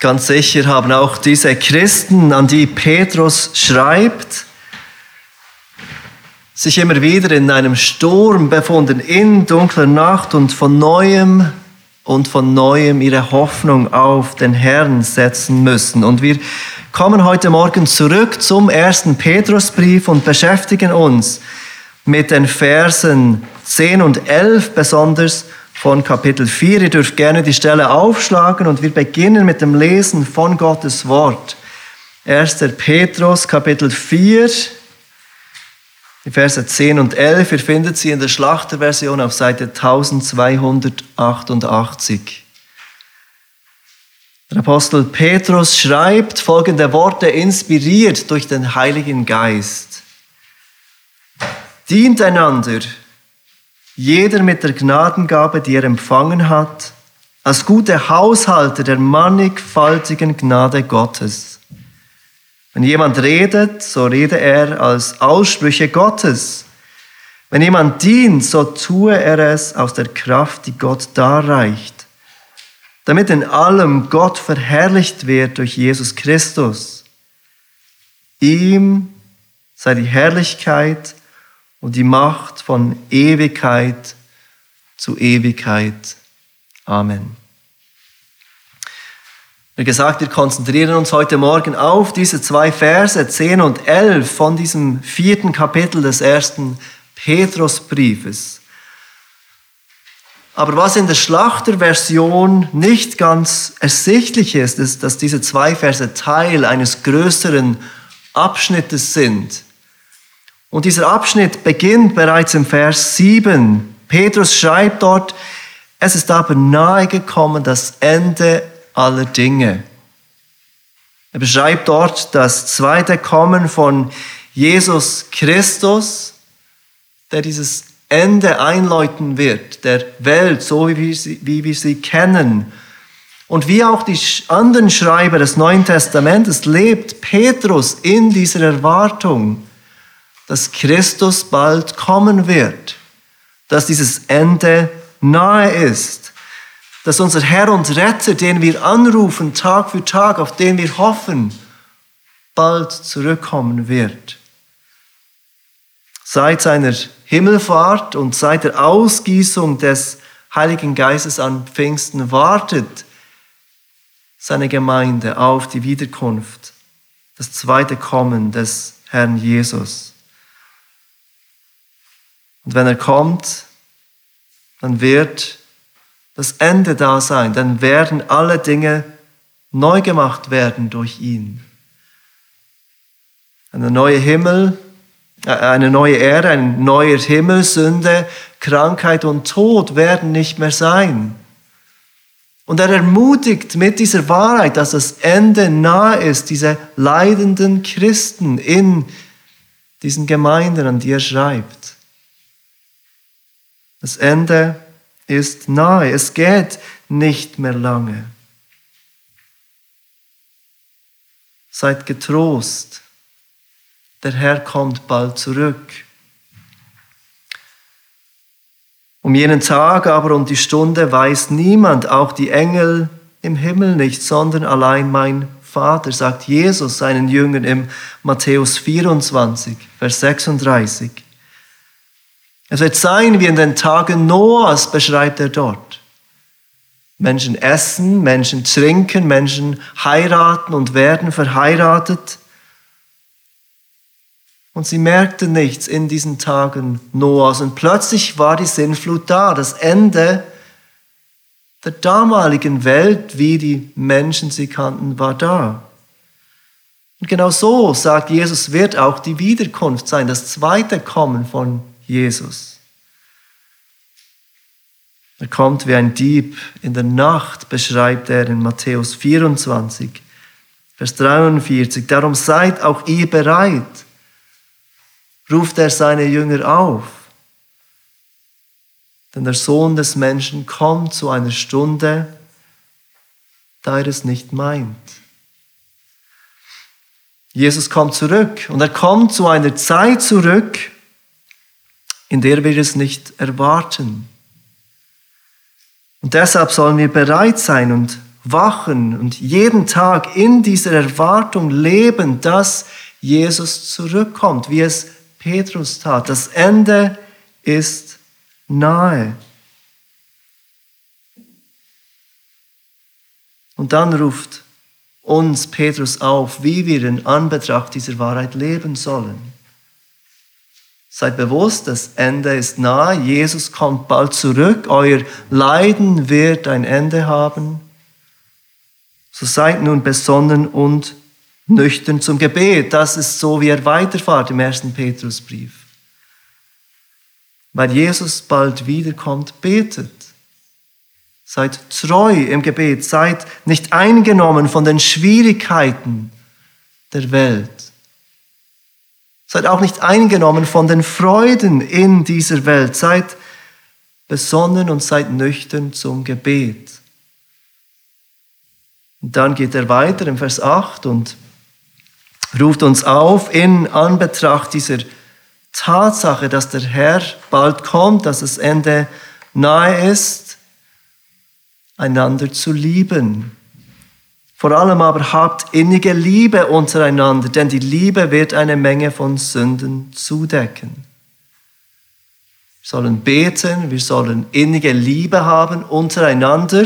Ganz sicher haben auch diese Christen, an die Petrus schreibt, sich immer wieder in einem Sturm befunden, in dunkler Nacht und von neuem und von neuem ihre Hoffnung auf den Herrn setzen müssen. Und wir kommen heute Morgen zurück zum ersten Petrusbrief und beschäftigen uns mit den Versen 10 und 11 besonders von Kapitel 4. Ihr dürft gerne die Stelle aufschlagen und wir beginnen mit dem Lesen von Gottes Wort. 1. Petrus, Kapitel 4, die Verse 10 und 11. Ihr findet sie in der Schlachterversion auf Seite 1288. Der Apostel Petrus schreibt folgende Worte, inspiriert durch den Heiligen Geist. Dient einander jeder mit der Gnadengabe, die er empfangen hat, als gute Haushalter der mannigfaltigen Gnade Gottes. Wenn jemand redet, so rede er als Aussprüche Gottes. Wenn jemand dient, so tue er es aus der Kraft, die Gott darreicht, damit in allem Gott verherrlicht wird durch Jesus Christus. Ihm sei die Herrlichkeit und die Macht von Ewigkeit zu Ewigkeit. Amen. Wie gesagt, wir konzentrieren uns heute Morgen auf diese zwei Verse 10 und 11 von diesem vierten Kapitel des ersten Petrusbriefes. Aber was in der Schlachterversion nicht ganz ersichtlich ist, ist, dass diese zwei Verse Teil eines größeren Abschnittes sind. Und dieser Abschnitt beginnt bereits im Vers 7. Petrus schreibt dort, es ist aber nahe gekommen das Ende aller Dinge. Er beschreibt dort das zweite Kommen von Jesus Christus, der dieses Ende einläuten wird, der Welt, so wie wir sie, wie wir sie kennen. Und wie auch die anderen Schreiber des Neuen Testamentes lebt Petrus in dieser Erwartung dass Christus bald kommen wird, dass dieses Ende nahe ist, dass unser Herr und Retter, den wir anrufen Tag für Tag, auf den wir hoffen, bald zurückkommen wird. Seit seiner Himmelfahrt und seit der Ausgießung des Heiligen Geistes an Pfingsten wartet seine Gemeinde auf die Wiederkunft, das zweite Kommen des Herrn Jesus. Und wenn er kommt, dann wird das Ende da sein, dann werden alle Dinge neu gemacht werden durch ihn. Eine neue Himmel, äh, eine neue Erde, ein neuer Himmel, Sünde, Krankheit und Tod werden nicht mehr sein. Und er ermutigt mit dieser Wahrheit, dass das Ende nahe ist, diese leidenden Christen in diesen Gemeinden, an die er schreibt. Das Ende ist nahe. Es geht nicht mehr lange. Seid getrost. Der Herr kommt bald zurück. Um jenen Tag aber und die Stunde weiß niemand, auch die Engel im Himmel nicht, sondern allein mein Vater, sagt Jesus seinen Jüngern im Matthäus 24, Vers 36. Es wird sein wie in den Tagen Noahs, beschreibt er dort. Menschen essen, Menschen trinken, Menschen heiraten und werden verheiratet. Und sie merkten nichts in diesen Tagen Noahs. Und plötzlich war die Sinnflut da, das Ende der damaligen Welt, wie die Menschen sie kannten, war da. Und genau so, sagt Jesus, wird auch die Wiederkunft sein, das zweite Kommen von Jesus. Er kommt wie ein Dieb in der Nacht, beschreibt er in Matthäus 24, Vers 43. Darum seid auch ihr bereit, ruft er seine Jünger auf. Denn der Sohn des Menschen kommt zu einer Stunde, da er es nicht meint. Jesus kommt zurück und er kommt zu einer Zeit zurück, in der wir es nicht erwarten. Und deshalb sollen wir bereit sein und wachen und jeden Tag in dieser Erwartung leben, dass Jesus zurückkommt, wie es Petrus tat. Das Ende ist nahe. Und dann ruft uns Petrus auf, wie wir in Anbetracht dieser Wahrheit leben sollen. Seid bewusst, das Ende ist nahe, Jesus kommt bald zurück, euer Leiden wird ein Ende haben. So seid nun besonnen und nüchtern zum Gebet. Das ist so, wie er weiterfahrt im ersten Petrusbrief. Weil Jesus bald wiederkommt, betet. Seid treu im Gebet, seid nicht eingenommen von den Schwierigkeiten der Welt. Seid auch nicht eingenommen von den Freuden in dieser Welt. Seid besonnen und seid nüchtern zum Gebet. Und dann geht er weiter im Vers 8 und ruft uns auf in Anbetracht dieser Tatsache, dass der Herr bald kommt, dass das Ende nahe ist, einander zu lieben. Vor allem aber habt innige Liebe untereinander, denn die Liebe wird eine Menge von Sünden zudecken. Wir sollen beten, wir sollen innige Liebe haben untereinander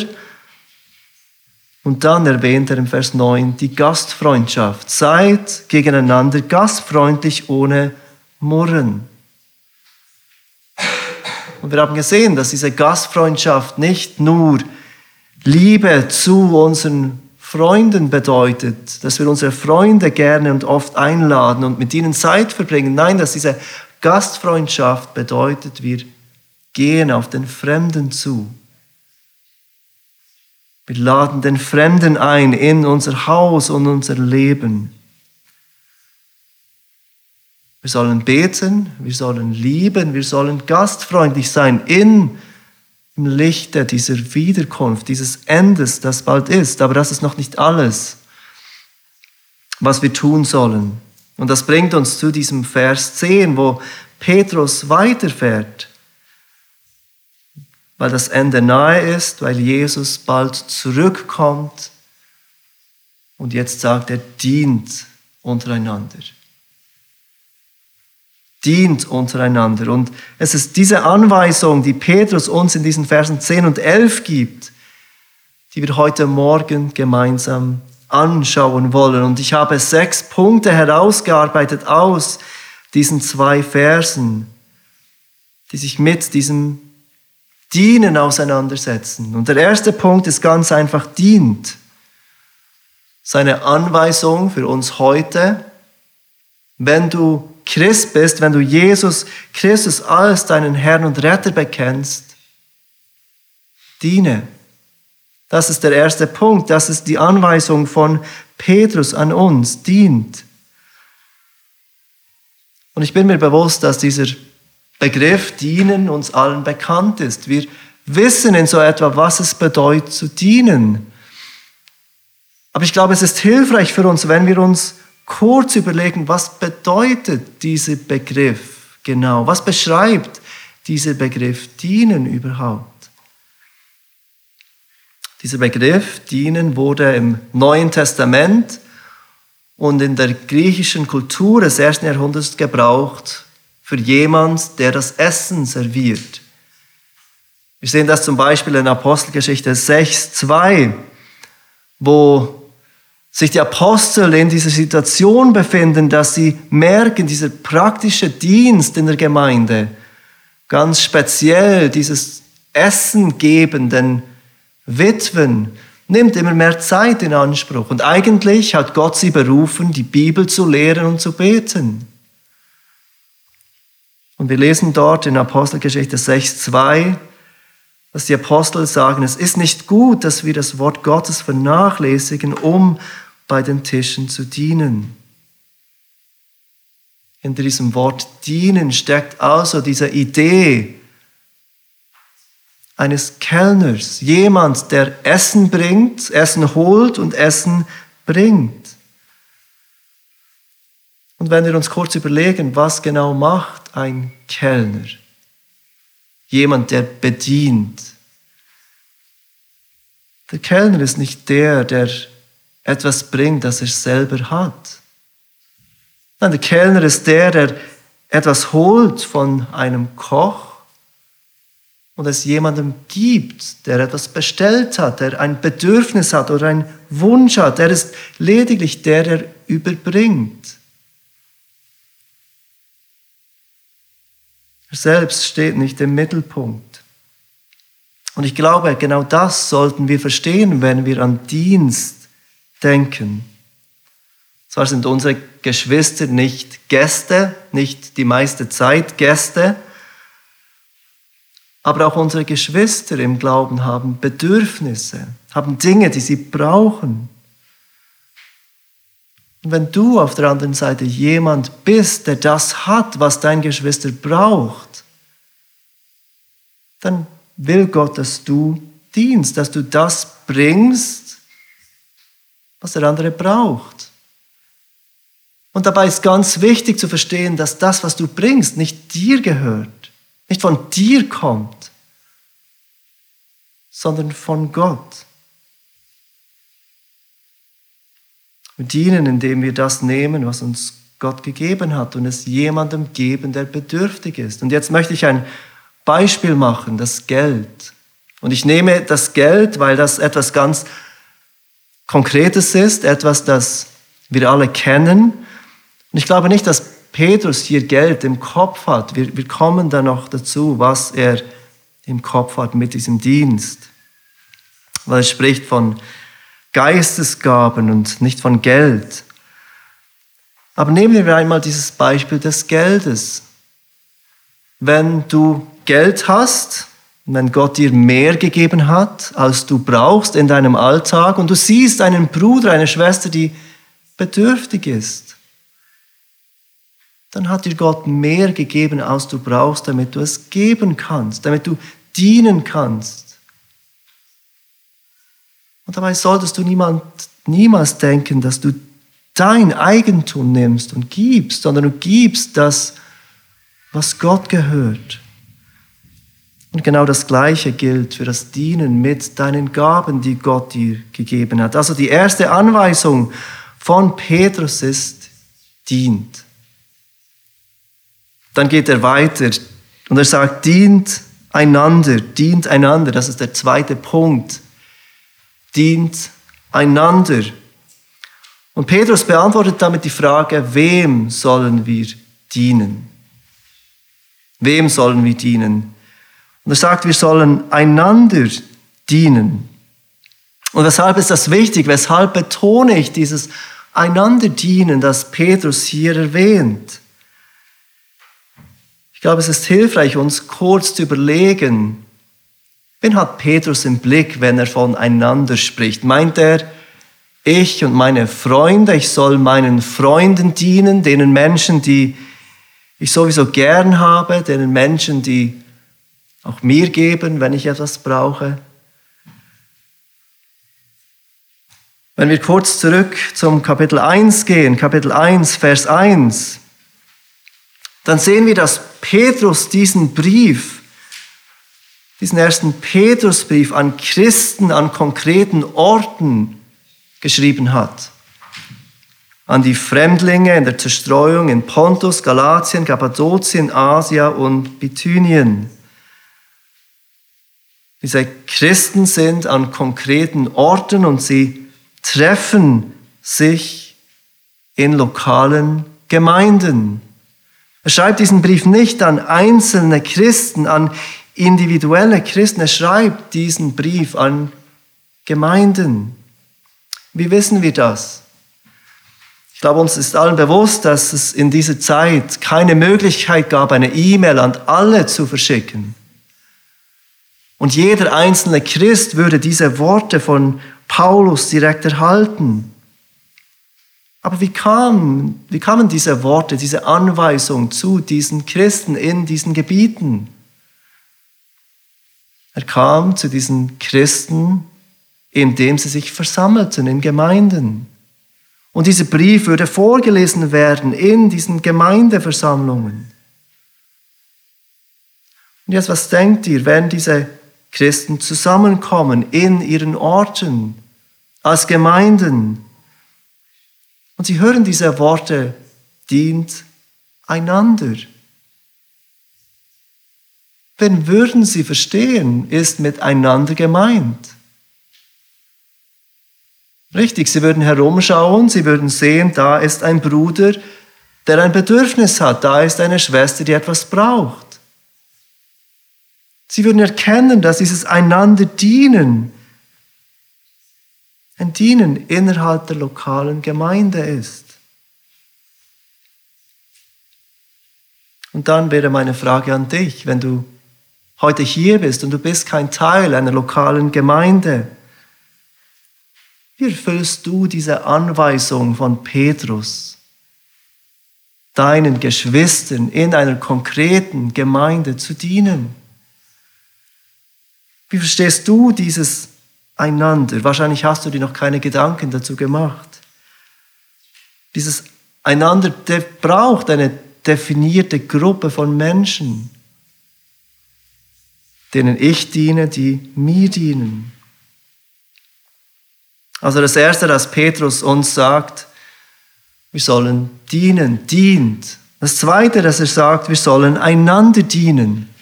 und dann erwähnt er im Vers 9 die Gastfreundschaft. Seid gegeneinander gastfreundlich ohne Murren. Und wir haben gesehen, dass diese Gastfreundschaft nicht nur Liebe zu unseren Freunden bedeutet, dass wir unsere Freunde gerne und oft einladen und mit ihnen Zeit verbringen. Nein, dass diese Gastfreundschaft bedeutet, wir gehen auf den Fremden zu. Wir laden den Fremden ein in unser Haus und unser Leben. Wir sollen beten, wir sollen lieben, wir sollen gastfreundlich sein in im Lichte dieser Wiederkunft, dieses Endes, das bald ist. Aber das ist noch nicht alles, was wir tun sollen. Und das bringt uns zu diesem Vers 10, wo Petrus weiterfährt weil das Ende nahe ist, weil Jesus bald zurückkommt. Und jetzt sagt er, dient untereinander. Dient untereinander. Und es ist diese Anweisung, die Petrus uns in diesen Versen 10 und 11 gibt, die wir heute Morgen gemeinsam anschauen wollen. Und ich habe sechs Punkte herausgearbeitet aus diesen zwei Versen, die sich mit diesem Dienen auseinandersetzen. Und der erste Punkt ist ganz einfach dient. Seine Anweisung für uns heute, wenn du Christ bist, wenn du Jesus Christus als deinen Herrn und Retter bekennst, diene. Das ist der erste Punkt. Das ist die Anweisung von Petrus an uns. Dient. Und ich bin mir bewusst, dass dieser Begriff dienen uns allen bekannt ist. Wir wissen in so etwa, was es bedeutet zu dienen. Aber ich glaube, es ist hilfreich für uns, wenn wir uns kurz überlegen, was bedeutet dieser Begriff genau? Was beschreibt dieser Begriff dienen überhaupt? Dieser Begriff dienen wurde im Neuen Testament und in der griechischen Kultur des ersten Jahrhunderts gebraucht für jemand, der das Essen serviert. Wir sehen das zum Beispiel in Apostelgeschichte 6, 2, wo sich die Apostel in dieser Situation befinden, dass sie merken, dieser praktische Dienst in der Gemeinde, ganz speziell dieses Essen gebenden Witwen, nimmt immer mehr Zeit in Anspruch. Und eigentlich hat Gott sie berufen, die Bibel zu lehren und zu beten. Und wir lesen dort in Apostelgeschichte 6.2, dass die Apostel sagen, es ist nicht gut, dass wir das Wort Gottes vernachlässigen, um bei den Tischen zu dienen. Hinter diesem Wort dienen steckt also diese Idee eines Kellners, jemand, der Essen bringt, Essen holt und Essen bringt. Und wenn wir uns kurz überlegen, was genau macht ein Kellner? Jemand, der bedient. Der Kellner ist nicht der, der etwas bringt, das er selber hat. Nein, der Kellner ist der, der etwas holt von einem Koch und es jemandem gibt, der etwas bestellt hat, der ein Bedürfnis hat oder einen Wunsch hat. Er ist lediglich der, der überbringt. Er selbst steht nicht im Mittelpunkt. Und ich glaube, genau das sollten wir verstehen, wenn wir an Dienst denken. Zwar sind unsere Geschwister nicht Gäste, nicht die meiste Zeit Gäste, aber auch unsere Geschwister im Glauben haben Bedürfnisse, haben Dinge, die sie brauchen. Und wenn du auf der anderen Seite jemand bist, der das hat, was dein Geschwister braucht, dann will Gott, dass du dienst, dass du das bringst, was der andere braucht. Und dabei ist ganz wichtig zu verstehen, dass das, was du bringst, nicht dir gehört nicht von dir kommt, sondern von Gott. Wir dienen, indem wir das nehmen, was uns Gott gegeben hat und es jemandem geben, der bedürftig ist. Und jetzt möchte ich ein Beispiel machen, das Geld. Und ich nehme das Geld, weil das etwas ganz Konkretes ist, etwas, das wir alle kennen. Und ich glaube nicht, dass Petrus hier Geld im Kopf hat. Wir, wir kommen dann noch dazu, was er im Kopf hat mit diesem Dienst. Weil er spricht von Geistesgaben und nicht von Geld. Aber nehmen wir einmal dieses Beispiel des Geldes. Wenn du Geld hast, wenn Gott dir mehr gegeben hat, als du brauchst in deinem Alltag und du siehst einen Bruder, eine Schwester, die bedürftig ist, dann hat dir Gott mehr gegeben, als du brauchst, damit du es geben kannst, damit du dienen kannst. Und dabei solltest du niemand, niemals denken, dass du dein Eigentum nimmst und gibst, sondern du gibst das, was Gott gehört. Und genau das Gleiche gilt für das Dienen mit deinen Gaben, die Gott dir gegeben hat. Also die erste Anweisung von Petrus ist, dient. Dann geht er weiter und er sagt, dient einander, dient einander. Das ist der zweite Punkt. Dient einander. Und Petrus beantwortet damit die Frage, wem sollen wir dienen? Wem sollen wir dienen? Und er sagt, wir sollen einander dienen. Und weshalb ist das wichtig? Weshalb betone ich dieses einander dienen, das Petrus hier erwähnt? glaube, es ist hilfreich, uns kurz zu überlegen, wen hat Petrus im Blick, wenn er voneinander spricht? Meint er, ich und meine Freunde, ich soll meinen Freunden dienen, denen Menschen, die ich sowieso gern habe, denen Menschen, die auch mir geben, wenn ich etwas brauche. Wenn wir kurz zurück zum Kapitel 1 gehen, Kapitel 1, Vers 1, dann sehen wir, dass Petrus diesen Brief, diesen ersten Petrusbrief an Christen an konkreten Orten geschrieben hat. An die Fremdlinge in der Zerstreuung in Pontus, Galatien, Kappadokien, Asia und Bithynien. Diese Christen sind an konkreten Orten und sie treffen sich in lokalen Gemeinden. Er schreibt diesen Brief nicht an einzelne Christen, an individuelle Christen. Er schreibt diesen Brief an Gemeinden. Wie wissen wir das? Ich glaube, uns ist allen bewusst, dass es in dieser Zeit keine Möglichkeit gab, eine E-Mail an alle zu verschicken. Und jeder einzelne Christ würde diese Worte von Paulus direkt erhalten. Aber wie, kam, wie kamen diese Worte, diese Anweisung zu diesen Christen in diesen Gebieten? Er kam zu diesen Christen, indem sie sich versammelten in Gemeinden. Und dieser Brief würde vorgelesen werden in diesen Gemeindeversammlungen. Und jetzt, was denkt ihr, wenn diese Christen zusammenkommen in ihren Orten, als Gemeinden. Und sie hören diese Worte, dient einander. Wenn würden sie verstehen, ist miteinander gemeint. Richtig, sie würden herumschauen, sie würden sehen, da ist ein Bruder, der ein Bedürfnis hat, da ist eine Schwester, die etwas braucht. Sie würden erkennen, dass dieses einander dienen ein Dienen innerhalb der lokalen Gemeinde ist. Und dann wäre meine Frage an dich, wenn du heute hier bist und du bist kein Teil einer lokalen Gemeinde, wie erfüllst du diese Anweisung von Petrus, deinen Geschwistern in einer konkreten Gemeinde zu dienen? Wie verstehst du dieses einander? Wahrscheinlich hast du dir noch keine Gedanken dazu gemacht. Dieses einander braucht eine definierte Gruppe von Menschen, denen ich diene, die mir dienen. Also das Erste, das Petrus uns sagt, wir sollen dienen, dient. Das Zweite, das er sagt, wir sollen einander dienen.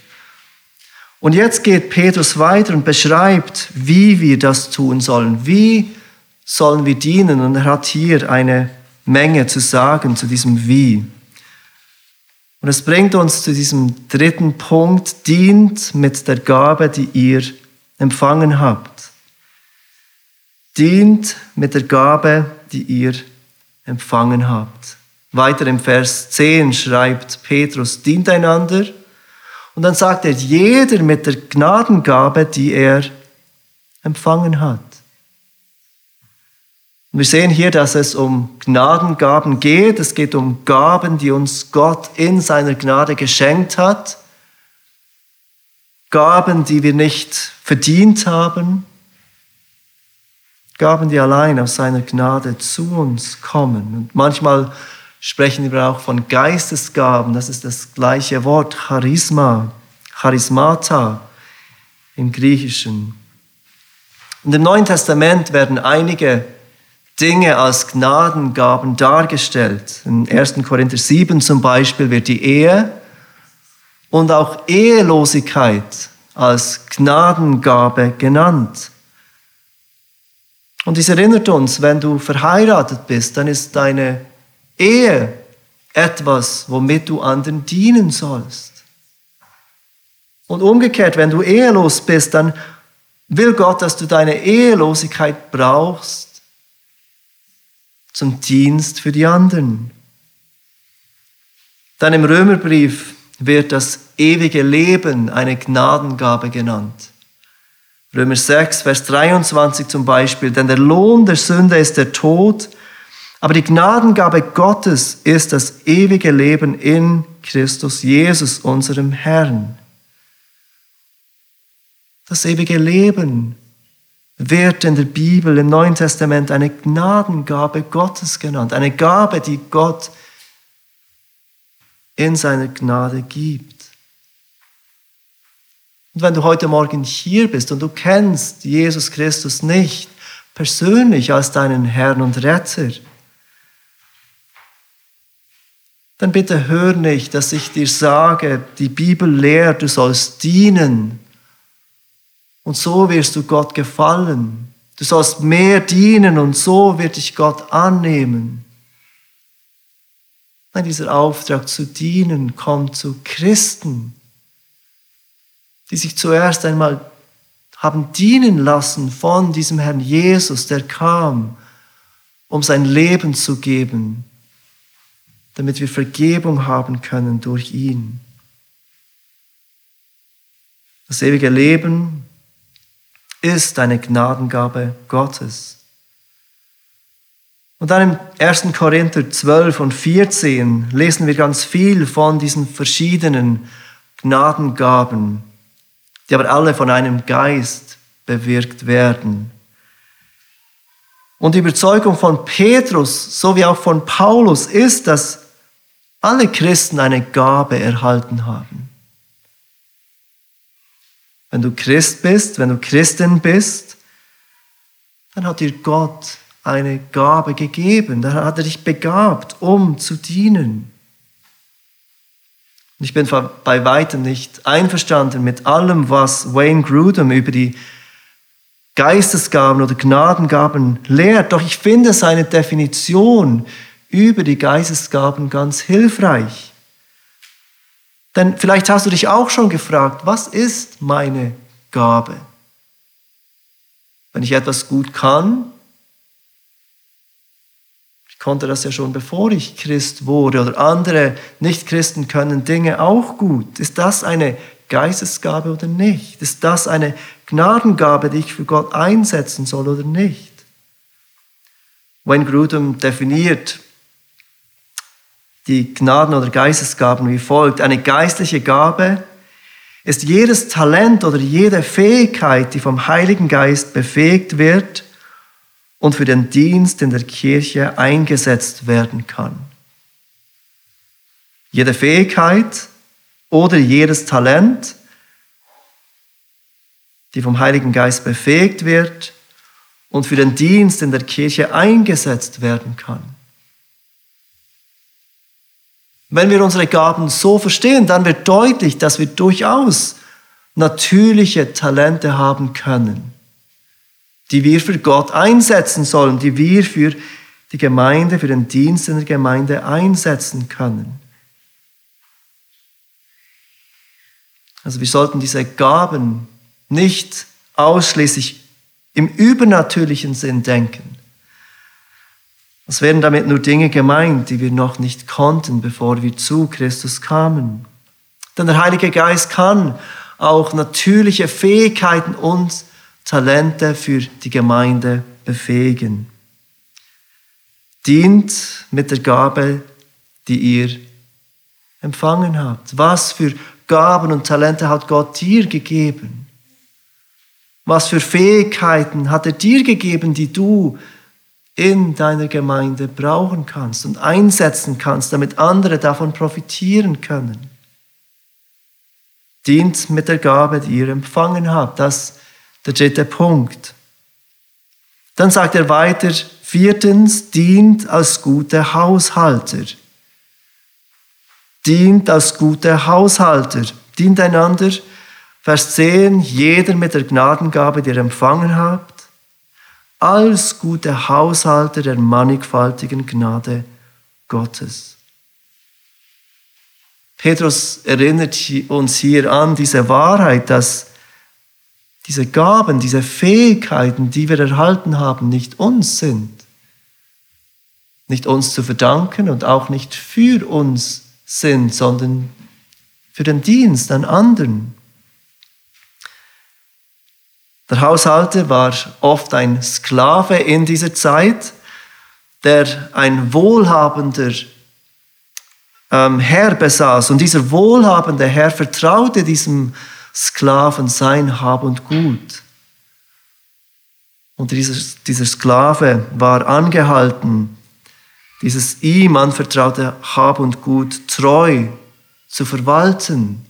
Und jetzt geht Petrus weiter und beschreibt, wie wir das tun sollen. Wie sollen wir dienen? Und er hat hier eine Menge zu sagen zu diesem Wie. Und es bringt uns zu diesem dritten Punkt, dient mit der Gabe, die ihr empfangen habt. Dient mit der Gabe, die ihr empfangen habt. Weiter im Vers 10 schreibt Petrus, dient einander und dann sagt er, jeder mit der Gnadengabe, die er empfangen hat. Und wir sehen hier, dass es um Gnadengaben geht. Es geht um Gaben, die uns Gott in seiner Gnade geschenkt hat. Gaben, die wir nicht verdient haben. Gaben, die allein aus seiner Gnade zu uns kommen. Und manchmal sprechen wir auch von Geistesgaben. Das ist das gleiche Wort, Charisma, Charismata im Griechischen. Und im Neuen Testament werden einige Dinge als Gnadengaben dargestellt. In 1. Korinther 7 zum Beispiel wird die Ehe und auch Ehelosigkeit als Gnadengabe genannt. Und dies erinnert uns, wenn du verheiratet bist, dann ist deine Ehe etwas, womit du anderen dienen sollst. Und umgekehrt, wenn du ehelos bist, dann will Gott, dass du deine Ehelosigkeit brauchst zum Dienst für die anderen. Dann im Römerbrief wird das ewige Leben eine Gnadengabe genannt. Römer 6, Vers 23 zum Beispiel, denn der Lohn der Sünde ist der Tod, aber die Gnadengabe Gottes ist das ewige Leben in Christus Jesus, unserem Herrn. Das ewige Leben wird in der Bibel im Neuen Testament eine Gnadengabe Gottes genannt, eine Gabe, die Gott in seiner Gnade gibt. Und wenn du heute Morgen hier bist und du kennst Jesus Christus nicht persönlich als deinen Herrn und Retter, dann bitte hör nicht, dass ich dir sage, die Bibel lehrt, du sollst dienen. Und so wirst du Gott gefallen. Du sollst mehr dienen und so wird dich Gott annehmen. Nein, dieser Auftrag zu dienen kommt zu Christen, die sich zuerst einmal haben dienen lassen von diesem Herrn Jesus, der kam, um sein Leben zu geben damit wir Vergebung haben können durch ihn. Das ewige Leben ist eine Gnadengabe Gottes. Und dann im 1. Korinther 12 und 14 lesen wir ganz viel von diesen verschiedenen Gnadengaben, die aber alle von einem Geist bewirkt werden. Und die Überzeugung von Petrus sowie auch von Paulus ist, dass alle Christen eine Gabe erhalten haben. Wenn du Christ bist, wenn du Christin bist, dann hat dir Gott eine Gabe gegeben. Dann hat er dich begabt, um zu dienen. Und ich bin bei weitem nicht einverstanden mit allem, was Wayne Grudem über die Geistesgaben oder Gnadengaben lehrt. Doch ich finde seine Definition über die Geistesgaben ganz hilfreich. Denn vielleicht hast du dich auch schon gefragt, was ist meine Gabe? Wenn ich etwas gut kann, ich konnte das ja schon bevor ich Christ wurde oder andere Nichtchristen können Dinge auch gut. Ist das eine Geistesgabe oder nicht? Ist das eine Gnadengabe, die ich für Gott einsetzen soll oder nicht? Wayne Grudem definiert die Gnaden- oder Geistesgaben wie folgt. Eine geistliche Gabe ist jedes Talent oder jede Fähigkeit, die vom Heiligen Geist befähigt wird und für den Dienst in der Kirche eingesetzt werden kann. Jede Fähigkeit oder jedes Talent, die vom Heiligen Geist befähigt wird und für den Dienst in der Kirche eingesetzt werden kann. Wenn wir unsere Gaben so verstehen, dann wird deutlich, dass wir durchaus natürliche Talente haben können, die wir für Gott einsetzen sollen, die wir für die Gemeinde, für den Dienst in der Gemeinde einsetzen können. Also wir sollten diese Gaben nicht ausschließlich im übernatürlichen Sinn denken. Es werden damit nur Dinge gemeint, die wir noch nicht konnten, bevor wir zu Christus kamen. Denn der Heilige Geist kann auch natürliche Fähigkeiten und Talente für die Gemeinde befähigen. Dient mit der Gabe, die ihr empfangen habt. Was für Gaben und Talente hat Gott dir gegeben? Was für Fähigkeiten hat er dir gegeben, die du in deiner Gemeinde brauchen kannst und einsetzen kannst, damit andere davon profitieren können? Dient mit der Gabe, die ihr empfangen habt. Das ist der dritte Punkt. Dann sagt er weiter, viertens, dient als gute Haushalter dient als gute Haushalter, dient einander. Vers 10, jeder mit der Gnadengabe, die ihr empfangen habt, als gute Haushalter der mannigfaltigen Gnade Gottes. Petrus erinnert uns hier an diese Wahrheit, dass diese Gaben, diese Fähigkeiten, die wir erhalten haben, nicht uns sind. Nicht uns zu verdanken und auch nicht für uns sind, sondern für den Dienst an anderen. Der Haushalter war oft ein Sklave in dieser Zeit, der ein wohlhabender ähm, Herr besaß. Und dieser wohlhabende Herr vertraute diesem Sklaven sein Hab und Gut. Und dieser, dieser Sklave war angehalten, dieses ihm anvertraute Hab und Gut treu zu verwalten.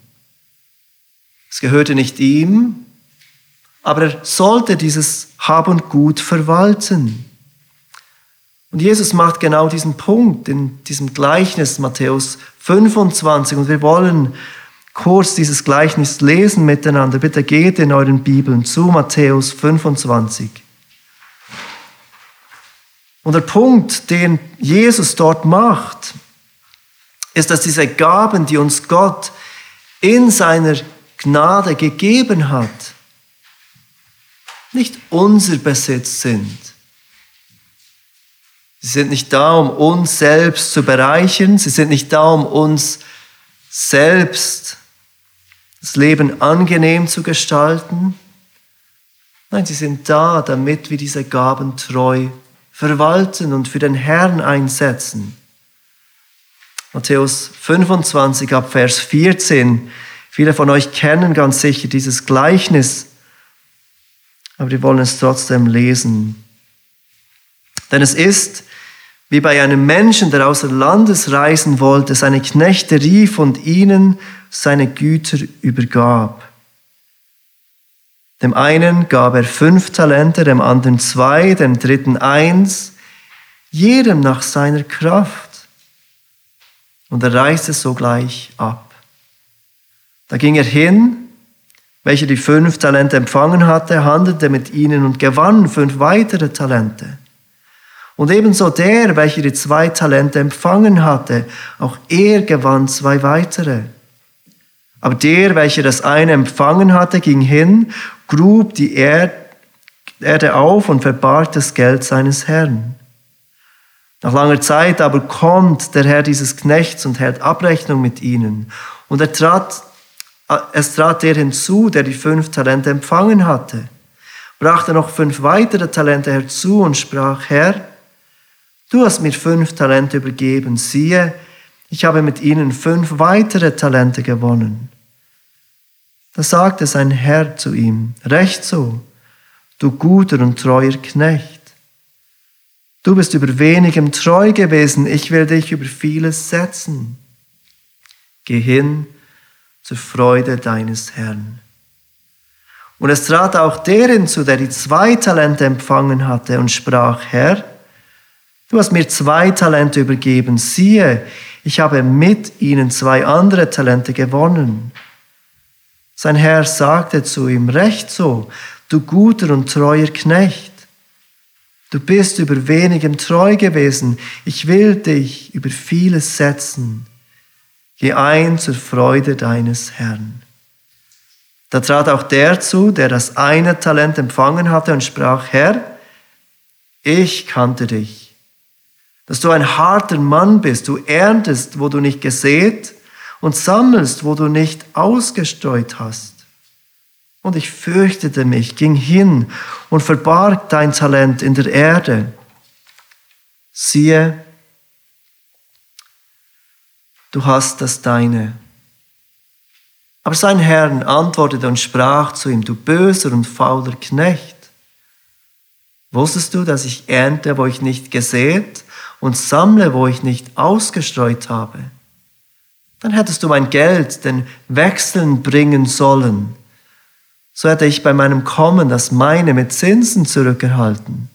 Es gehörte nicht ihm, aber er sollte dieses Hab und Gut verwalten. Und Jesus macht genau diesen Punkt in diesem Gleichnis Matthäus 25 und wir wollen kurz dieses Gleichnis lesen miteinander. Bitte geht in euren Bibeln zu Matthäus 25. Und der Punkt, den Jesus dort macht, ist, dass diese Gaben, die uns Gott in seiner Gnade gegeben hat, nicht unser Besitz sind. Sie sind nicht da, um uns selbst zu bereichern. Sie sind nicht da, um uns selbst das Leben angenehm zu gestalten. Nein, sie sind da, damit wir diese Gaben treu verwalten und für den Herrn einsetzen. Matthäus 25 ab Vers 14. Viele von euch kennen ganz sicher dieses Gleichnis, aber die wollen es trotzdem lesen. Denn es ist wie bei einem Menschen, der außer Landes reisen wollte, seine Knechte rief und ihnen seine Güter übergab. Dem einen gab er fünf Talente, dem anderen zwei, dem dritten eins, jedem nach seiner Kraft. Und er reiste sogleich ab. Da ging er hin, welcher die fünf Talente empfangen hatte, handelte mit ihnen und gewann fünf weitere Talente. Und ebenso der, welcher die zwei Talente empfangen hatte, auch er gewann zwei weitere. Aber der, welcher das eine empfangen hatte, ging hin, grub die Erde auf und verbarg das Geld seines Herrn. Nach langer Zeit aber kommt der Herr dieses Knechts und hält Abrechnung mit ihnen. Und er trat, es trat der hinzu, der die fünf Talente empfangen hatte, brachte noch fünf weitere Talente herzu und sprach, Herr, Du hast mir fünf Talente übergeben. Siehe, ich habe mit ihnen fünf weitere Talente gewonnen. Da sagte sein Herr zu ihm, recht so, du guter und treuer Knecht. Du bist über wenigem treu gewesen, ich will dich über vieles setzen. Geh hin zur Freude deines Herrn. Und es trat auch der hinzu, der die zwei Talente empfangen hatte und sprach, Herr, Du hast mir zwei Talente übergeben. Siehe, ich habe mit ihnen zwei andere Talente gewonnen. Sein Herr sagte zu ihm, recht so, du guter und treuer Knecht. Du bist über wenigem treu gewesen. Ich will dich über vieles setzen. Geh ein zur Freude deines Herrn. Da trat auch der zu, der das eine Talent empfangen hatte und sprach, Herr, ich kannte dich dass du ein harter Mann bist. Du erntest, wo du nicht gesät und sammelst, wo du nicht ausgestreut hast. Und ich fürchtete mich, ging hin und verbarg dein Talent in der Erde. Siehe, du hast das deine. Aber sein Herr antwortete und sprach zu ihm, du böser und fauler Knecht. Wusstest du, dass ich ernte, wo ich nicht gesät und sammle, wo ich nicht ausgestreut habe. Dann hättest du mein Geld den Wechseln bringen sollen. So hätte ich bei meinem Kommen das meine mit Zinsen zurückerhalten.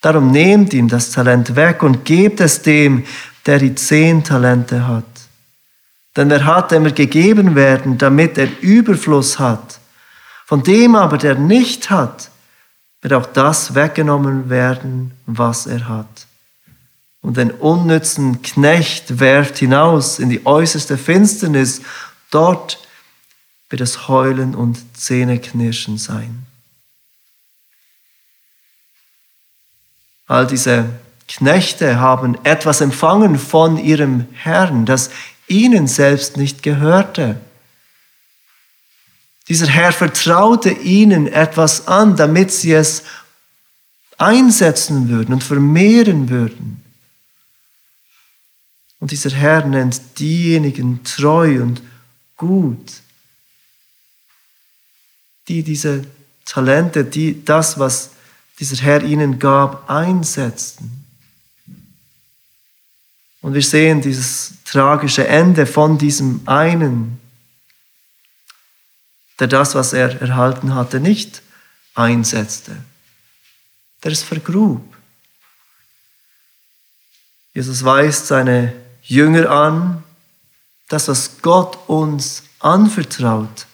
Darum nehmt ihm das Talent weg und gebt es dem, der die zehn Talente hat. Denn er hat, dem er gegeben werden, damit er Überfluss hat. Von dem aber, der nicht hat, wird auch das weggenommen werden, was er hat und den unnützen Knecht werft hinaus in die äußerste Finsternis. Dort wird es Heulen und Zähneknirschen sein. All diese Knechte haben etwas empfangen von ihrem Herrn, das ihnen selbst nicht gehörte. Dieser Herr vertraute ihnen etwas an, damit sie es einsetzen würden und vermehren würden. Und dieser Herr nennt diejenigen treu und gut, die diese Talente, die das, was dieser Herr ihnen gab, einsetzten. Und wir sehen dieses tragische Ende von diesem einen, der das, was er erhalten hatte, nicht einsetzte, der es vergrub. Jesus weist seine Jünger an, das, was Gott uns anvertraut,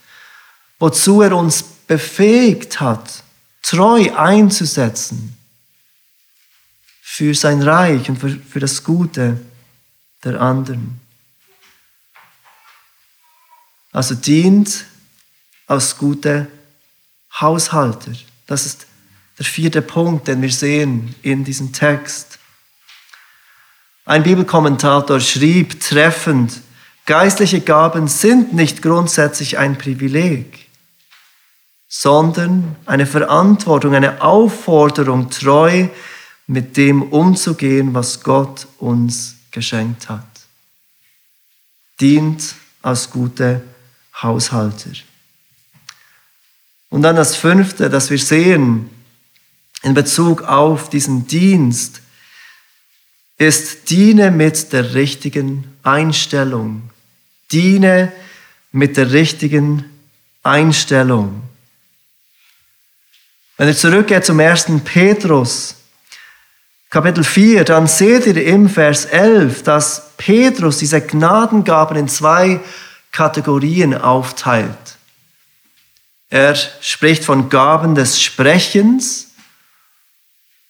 wozu er uns befähigt hat, treu einzusetzen für sein Reich und für, für das Gute der anderen. Also dient als gute Haushalter. Das ist der vierte Punkt, den wir sehen in diesem Text. Ein Bibelkommentator schrieb treffend, geistliche Gaben sind nicht grundsätzlich ein Privileg, sondern eine Verantwortung, eine Aufforderung, treu mit dem umzugehen, was Gott uns geschenkt hat. Dient als gute Haushalter. Und dann das fünfte, das wir sehen in Bezug auf diesen Dienst, ist, diene mit der richtigen Einstellung. Diene mit der richtigen Einstellung. Wenn ihr zurückgeht zum ersten Petrus, Kapitel 4, dann seht ihr im Vers 11, dass Petrus diese Gnadengaben in zwei Kategorien aufteilt. Er spricht von Gaben des Sprechens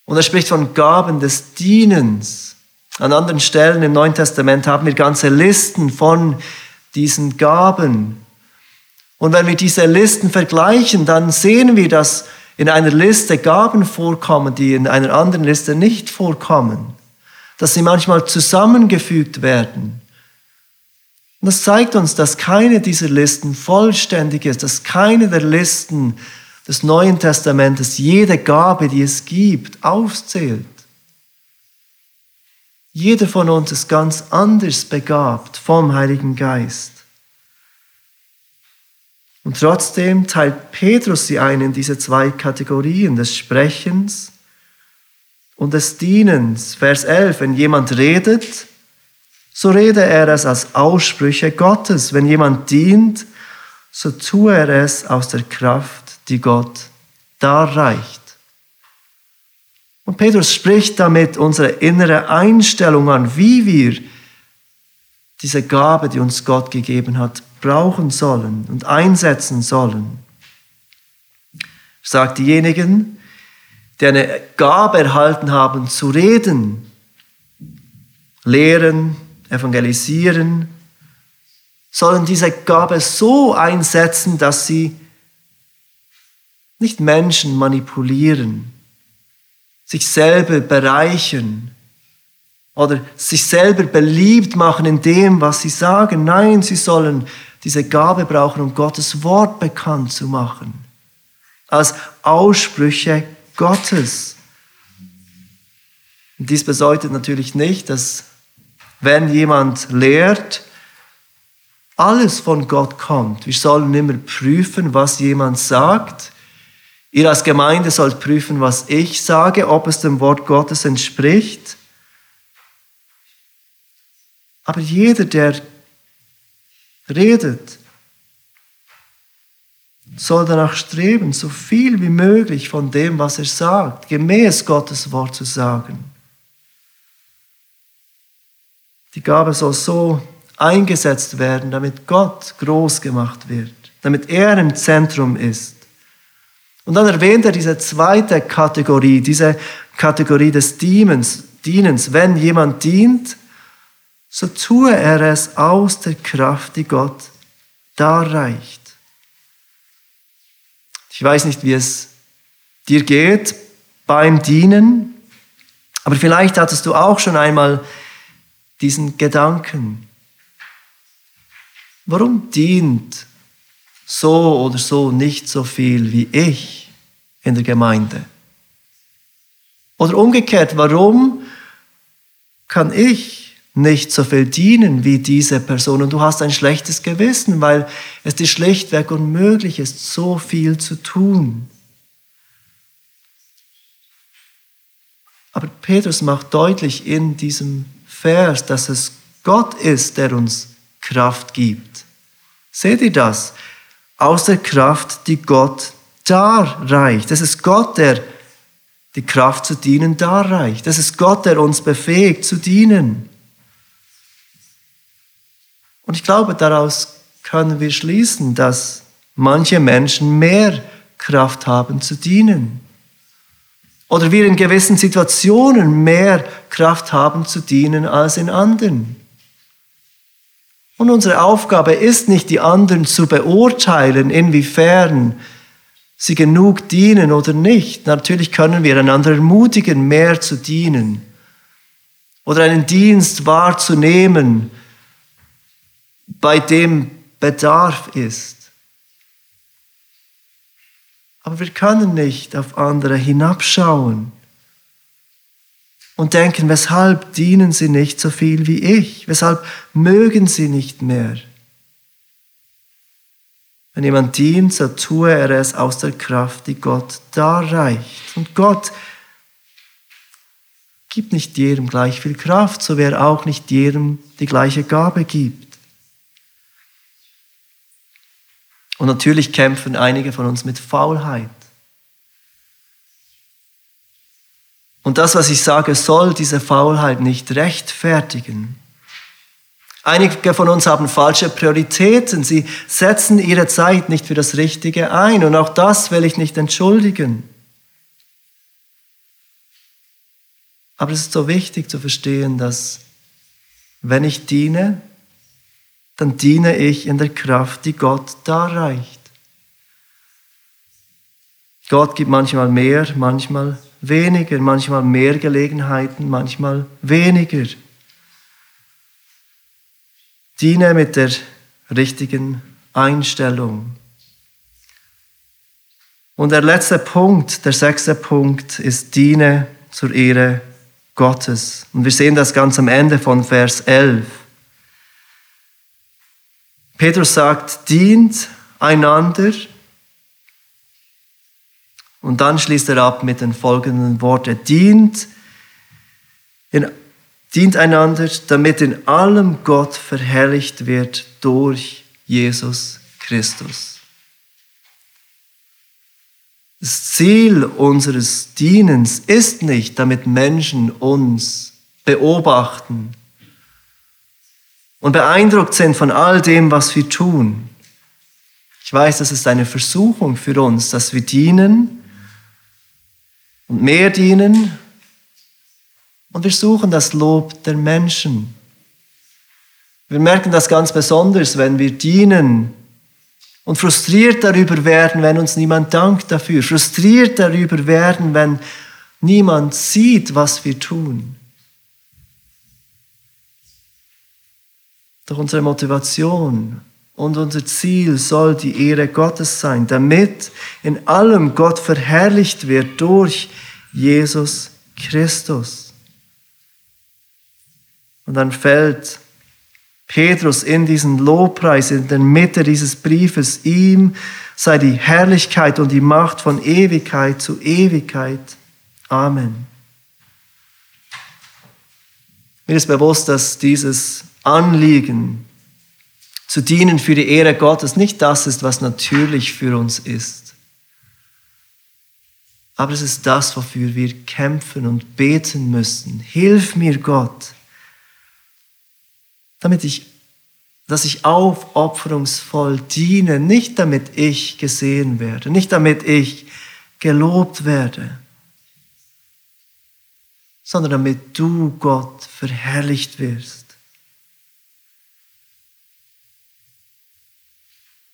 und er spricht von Gaben des Dienens. An anderen Stellen im Neuen Testament haben wir ganze Listen von diesen Gaben. Und wenn wir diese Listen vergleichen, dann sehen wir, dass in einer Liste Gaben vorkommen, die in einer anderen Liste nicht vorkommen. Dass sie manchmal zusammengefügt werden. Und das zeigt uns, dass keine dieser Listen vollständig ist, dass keine der Listen des Neuen Testamentes jede Gabe, die es gibt, aufzählt. Jeder von uns ist ganz anders begabt vom Heiligen Geist. Und trotzdem teilt Petrus sie ein in diese zwei Kategorien des Sprechens und des Dienens. Vers 11, wenn jemand redet, so rede er es als Aussprüche Gottes. Wenn jemand dient, so tue er es aus der Kraft, die Gott darreicht. Und Petrus spricht damit unsere innere Einstellung an, wie wir diese Gabe, die uns Gott gegeben hat, brauchen sollen und einsetzen sollen. Er sagt, diejenigen, die eine Gabe erhalten haben, zu reden, lehren, evangelisieren, sollen diese Gabe so einsetzen, dass sie nicht Menschen manipulieren, sich selber bereichern oder sich selber beliebt machen in dem, was sie sagen. Nein, sie sollen diese Gabe brauchen, um Gottes Wort bekannt zu machen. Als Aussprüche Gottes. Und dies bedeutet natürlich nicht, dass wenn jemand lehrt, alles von Gott kommt. Wir sollen immer prüfen, was jemand sagt. Ihr als Gemeinde sollt prüfen, was ich sage, ob es dem Wort Gottes entspricht. Aber jeder, der redet, soll danach streben, so viel wie möglich von dem, was er sagt, gemäß Gottes Wort zu sagen. Die Gabe soll so eingesetzt werden, damit Gott groß gemacht wird, damit er im Zentrum ist. Und dann erwähnt er diese zweite Kategorie, diese Kategorie des Dienens. Dienens. Wenn jemand dient, so tue er es aus der Kraft, die Gott darreicht. Ich weiß nicht, wie es dir geht beim Dienen, aber vielleicht hattest du auch schon einmal diesen Gedanken. Warum dient so oder so nicht so viel wie ich in der Gemeinde? Oder umgekehrt, warum kann ich nicht so viel dienen wie diese Person und du hast ein schlechtes Gewissen, weil es dir schlichtweg unmöglich ist, so viel zu tun. Aber Petrus macht deutlich in diesem Vers, dass es Gott ist, der uns Kraft gibt. Seht ihr das? Aus der Kraft, die Gott darreicht. Es ist Gott, der die Kraft zu dienen darreicht. Es ist Gott, der uns befähigt zu dienen. Und ich glaube, daraus können wir schließen, dass manche Menschen mehr Kraft haben zu dienen. Oder wir in gewissen Situationen mehr Kraft haben zu dienen als in anderen. Und unsere Aufgabe ist nicht, die anderen zu beurteilen, inwiefern sie genug dienen oder nicht. Natürlich können wir einander ermutigen, mehr zu dienen oder einen Dienst wahrzunehmen, bei dem Bedarf ist. Aber wir können nicht auf andere hinabschauen und denken, weshalb dienen sie nicht so viel wie ich? Weshalb mögen sie nicht mehr? Wenn jemand dient, so tue er es aus der Kraft, die Gott darreicht. Und Gott gibt nicht jedem gleich viel Kraft, so wie er auch nicht jedem die gleiche Gabe gibt. Und natürlich kämpfen einige von uns mit Faulheit. Und das, was ich sage, soll diese Faulheit nicht rechtfertigen. Einige von uns haben falsche Prioritäten. Sie setzen ihre Zeit nicht für das Richtige ein. Und auch das will ich nicht entschuldigen. Aber es ist so wichtig zu verstehen, dass wenn ich diene, dann diene ich in der Kraft, die Gott darreicht. Gott gibt manchmal mehr, manchmal weniger, manchmal mehr Gelegenheiten, manchmal weniger. Diene mit der richtigen Einstellung. Und der letzte Punkt, der sechste Punkt ist, diene zur Ehre Gottes. Und wir sehen das ganz am Ende von Vers 11. Petrus sagt, dient einander. Und dann schließt er ab mit den folgenden Worten. Dient, in, dient einander, damit in allem Gott verherrlicht wird durch Jesus Christus. Das Ziel unseres Dienens ist nicht, damit Menschen uns beobachten und beeindruckt sind von all dem, was wir tun. Ich weiß, das ist eine Versuchung für uns, dass wir dienen und mehr dienen und wir suchen das Lob der Menschen. Wir merken das ganz besonders, wenn wir dienen und frustriert darüber werden, wenn uns niemand dankt dafür. Frustriert darüber werden, wenn niemand sieht, was wir tun. Doch unsere Motivation und unser Ziel soll die Ehre Gottes sein, damit in allem Gott verherrlicht wird durch Jesus Christus. Und dann fällt Petrus in diesen Lobpreis, in der Mitte dieses Briefes, ihm sei die Herrlichkeit und die Macht von Ewigkeit zu Ewigkeit. Amen. Mir ist bewusst, dass dieses Anliegen zu dienen für die Ehre Gottes nicht das ist, was natürlich für uns ist. Aber es ist das, wofür wir kämpfen und beten müssen. Hilf mir, Gott, damit ich, dass ich aufopferungsvoll diene, nicht damit ich gesehen werde, nicht damit ich gelobt werde, sondern damit du, Gott, verherrlicht wirst.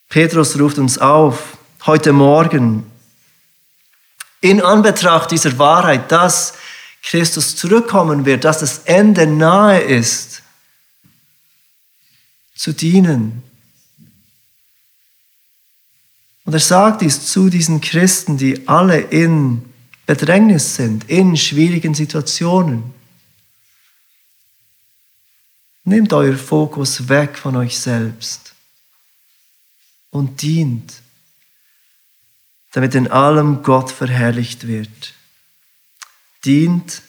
Petrus ruft uns auf, heute Morgen, in Anbetracht dieser Wahrheit, dass Christus zurückkommen wird, dass das Ende nahe ist, zu dienen. Und er sagt dies zu diesen Christen, die alle in Bedrängnis sind, in schwierigen Situationen. Nehmt euer Fokus weg von euch selbst und dient, damit in allem Gott verherrlicht wird. Dient,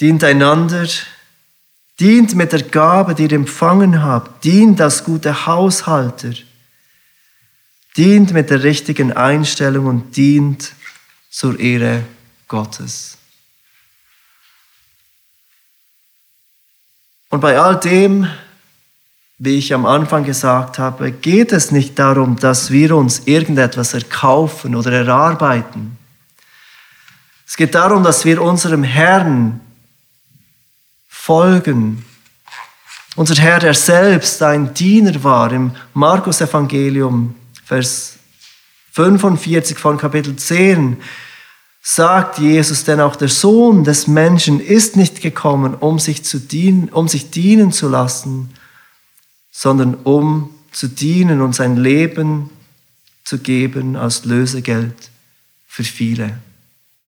dient einander, Dient mit der Gabe, die ihr empfangen habt. Dient als gute Haushalter. Dient mit der richtigen Einstellung und dient zur Ehre Gottes. Und bei all dem, wie ich am Anfang gesagt habe, geht es nicht darum, dass wir uns irgendetwas erkaufen oder erarbeiten. Es geht darum, dass wir unserem Herrn folgen. Unser Herr, der selbst ein Diener war, im Markus Evangelium, Vers 45 von Kapitel 10, sagt Jesus, denn auch der Sohn des Menschen ist nicht gekommen, um sich, zu dienen, um sich dienen zu lassen, sondern um zu dienen und sein Leben zu geben als Lösegeld für viele.